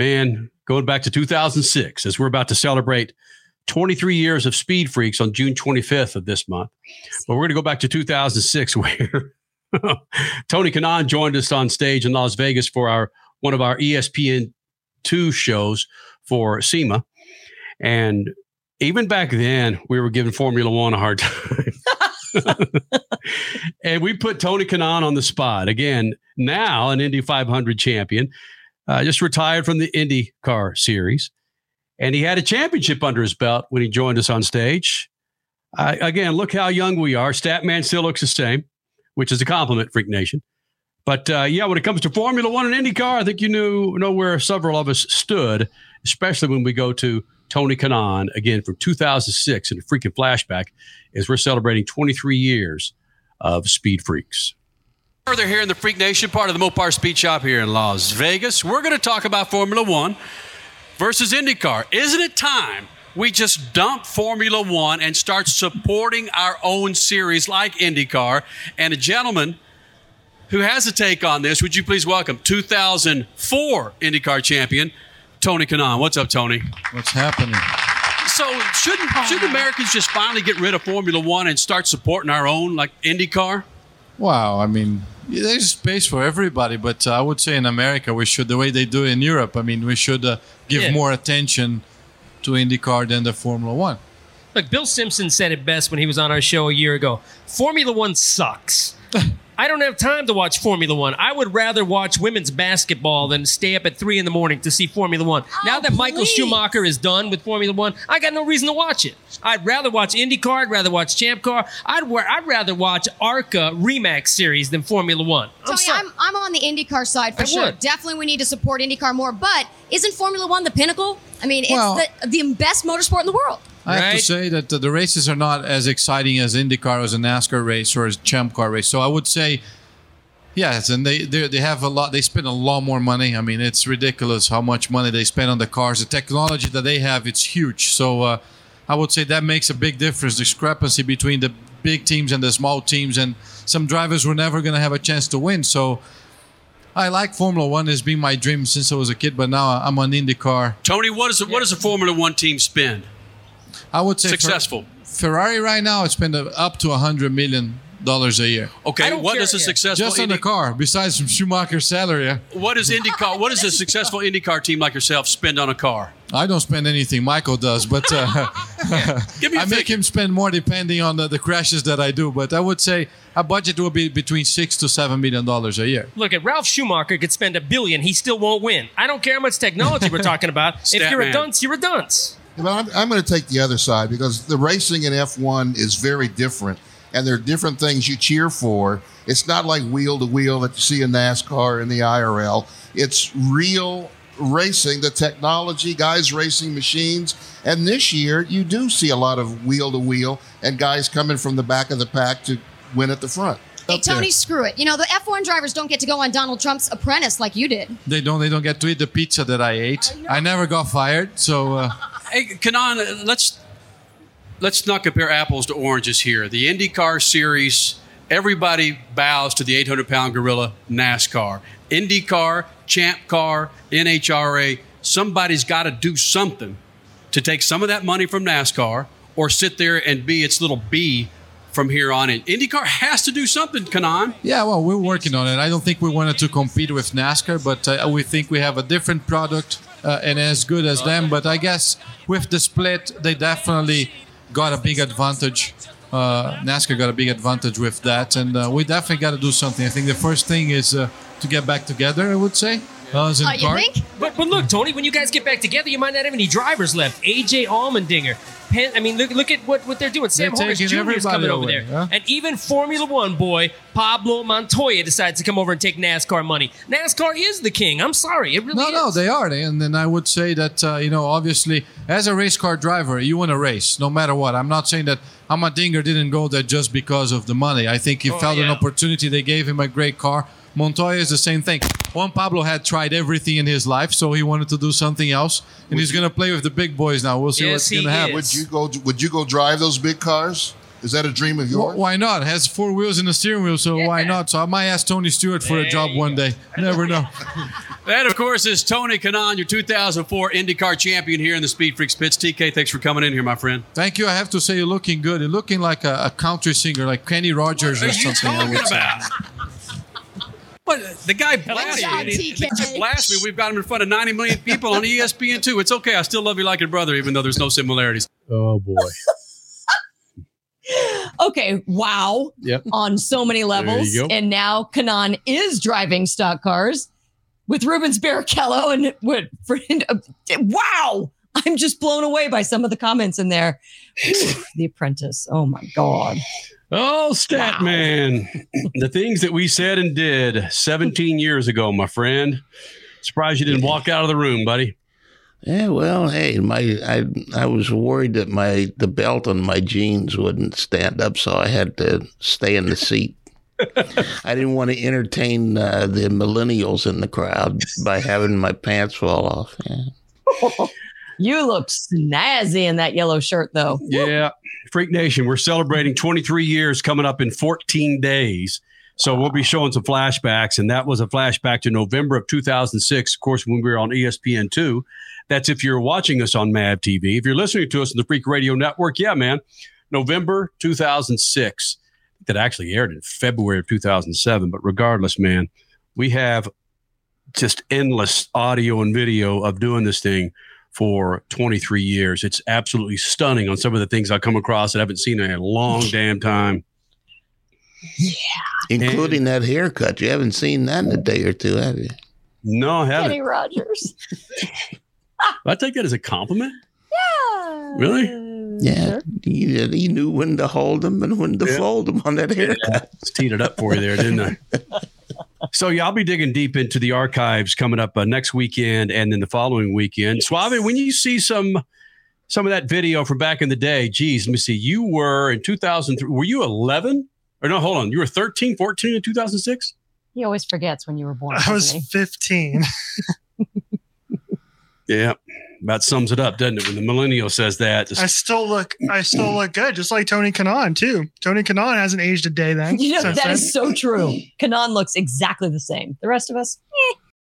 man, going back to 2006, as we're about to celebrate 23 years of Speed Freaks on June 25th of this month. But we're going to go back to 2006, where Tony Kanaan joined us on stage in Las Vegas for our one of our ESPN two shows for SEMA, and even back then we were giving Formula One a hard time. and we put Tony Kanaan on the spot again. Now an Indy 500 champion, uh, just retired from the Indy Car Series, and he had a championship under his belt when he joined us on stage. Again, look how young we are. Statman still looks the same, which is a compliment, Freak Nation. But uh, yeah, when it comes to Formula One and IndyCar, I think you knew know where several of us stood, especially when we go to Tony Kanaan again from 2006 in a freaking flashback, as we're celebrating 23 years of Speed Freaks. Further here in the Freak Nation, part of the Mopar Speed Shop here in Las Vegas, we're going to talk about Formula One versus IndyCar. Isn't it time we just dump Formula One and start supporting our own series like IndyCar? And a gentleman who has a take on this, would you please welcome 2004 IndyCar champion, Tony Kanaan. What's up, Tony? What's happening? So shouldn't should Americans just finally get rid of Formula One and start supporting our own like IndyCar? Wow, I mean, there's space for everybody, but uh, I would say in America we should, the way they do in Europe, I mean, we should uh, give Yeah. more attention to IndyCar than the Formula One. Look, Bill Simpson said it best when he was on our show a year ago. Formula One sucks. I don't have time to watch Formula One. I would rather watch women's basketball than stay up at three in the morning to see Formula One. Oh, now that Michael. Schumacher is done with Formula One, I got no reason to watch it. I'd rather watch IndyCar. I'd rather watch Champ Car. I'd, wa- I'd rather watch ARCA Remax series than Formula One. I'm Tony, sorry. I'm, I'm on the IndyCar side for I sure. would. Definitely, we need to support IndyCar more. But isn't Formula One the pinnacle? I mean, it's Well- the, the best motorsport in the world. I have to say that the races are not as exciting as IndyCar as a NASCAR race or as Champ Car race. So I would say, yes, and they they have a lot. They spend a lot more money. I mean, it's ridiculous how much money they spend on the cars. The technology that they have, it's huge. So uh, I would say that makes a big difference. Discrepancy between the big teams and the small teams, and some drivers were never going to have a chance to win. So. I like Formula One. It's been my dream since I was a kid, but now I'm on IndyCar. Tony, what is what does a Formula One team spend? I would say Fer- Successful. Ferrari right now it's spent up to hundred million dollars a year Okay, I don't what care, does a yeah. successful just on the car. Besides from Schumacher's salary, yeah. what does IndyCar what does a successful IndyCar team like yourself spend on a car? I don't spend anything. Michael does, but uh, Give me a I make him spend more depending on the, the crashes that I do. But I would say a budget will be between six to seven million dollars a year. Look, at Ralf Schumacher could spend a billion, he still won't win. I don't care how much technology we're talking about. if you're a dunce, you're a dunce. But I'm, I'm going to take the other side because the racing in F1 is very different, and there are different things you cheer for. It's not like wheel to wheel that you see in NASCAR and the IRL. It's real racing, the technology, guys racing machines. And this year, you do see a lot of wheel to wheel and guys coming from the back of the pack to win at the front. Hey, Up there. Tony, screw it. You know, the F1 drivers don't get to go on Donald Trump's apprentice like you did. They don't. They don't get to eat the pizza that I ate. I, never got fired, so uh, Hey, Kanaan, let's let's not compare apples to oranges here. The IndyCar series, everybody bows to the 800 pound gorilla NASCAR. IndyCar, Champ Car, NHRA, somebody's got to do something to take some of that money from NASCAR or sit there and be its little bee from here on in. IndyCar has to do something, Kanaan. Yeah, well, we're working on it. I don't think we wanted to compete with NASCAR, but uh, we think we have a different product uh, and as good as them. But I guess with the split, they definitely got a big advantage. Uh, NASCAR got a big advantage with that, and uh, we definitely got to do something. I think the first thing is uh, to get back together. I would say. Us Uh, you think? But but look, Tony, when you guys get back together, you might not have any drivers left. AJ Allmendinger, Penn. I mean, look look at what, what they're doing. Sam They're taking Jr. is coming everybody over away, there, huh? and even Formula One boy Pablo Montoya decides to come over and take NASCAR money. NASCAR is the king. I'm sorry, it really No, is. no, they are. They, and then I would say that uh, you know, obviously, as a race car driver, you want to race no matter what. I'm not saying that Allmendinger didn't go there just because of the money. I think he Oh, felt an yeah. opportunity. They gave him a great car. Montoya is the same thing. Juan Pablo had tried everything in his life, so he wanted to do something else, and he's going to play with the big boys now. We'll see Yes, what's going to happen. Would you go? Would you go drive those big cars? Is that a dream of Wh- yours? Why not? It has four wheels and a steering wheel, so why not? So I might ask Tony Stewart for a job one day. Never know. That, of course, is Tony Kanaan, your 2004 IndyCar champion here in the Speed Freaks pits. TK, thanks for coming in here, my friend. Thank you. I have to say, you're looking good. You're looking like a, a country singer, like Kenny Rogers or something. I would say. What the guy blasted job, me. He- TK. blasted me. We've got him in front of 90 million people on ESPN2. It's okay. I still love you like your brother, even though there's no similarities. Oh boy. Okay, wow. Yep. On so many levels. go. And now Kanaan is driving stock cars with Rubens Barrichello and what friend wow. I'm just blown away by some of the comments in there. Whew, the apprentice. Oh my God. Oh, stat man. the things that we said and did 17 years ago, my friend. Surprised you didn't walk out of the room, buddy. Yeah, well, hey, my I I was worried that my the belt on my jeans wouldn't stand up, so I had to stay in the seat. I didn't want to entertain uh, the millennials in the crowd by having my pants fall off. Yeah. You look snazzy in that yellow shirt though. Yeah. Freak Nation, we're celebrating 23 years coming up in 14 days. So we'll be showing some flashbacks. And that was a flashback to November of 2006, of course, when we were on E ESPN2. That's if you're watching us on MAV TV. If you're listening to us on the Freak Radio Network, yeah, man, November 2006. That actually aired in February of 2007. But regardless, man, we have just endless audio and video of doing this thing for 23 years. It's absolutely stunning on some of the things I come across that I haven't seen in a long damn time. Yeah. Including that haircut. You haven't seen that in a day or two, have you? No, I haven't. Kenny Rogers. I take that as a compliment. Yeah. Really? Yeah. You, you uh, knew when to hold them and when to Yeah. fold them on that haircut. Just teed it up for you there, didn't I? So yeah, I'll be digging deep into the archives coming up uh, next weekend and then the following weekend. Suave, when you see some some of that video from back in the day, geez, let me see. You were in 2003. Were you 11? Or no, hold on. You were 13, 14 in 2006? He always forgets when you were born. I was he? 15. Yeah. About sums it up, doesn't it? When the millennial says that. Just- I still look I still look good, just like Tony Kanaan too. Tony Kanaan hasn't aged a day then. You know, that then. is so true. Kanaan looks exactly the same. The rest of us, eh,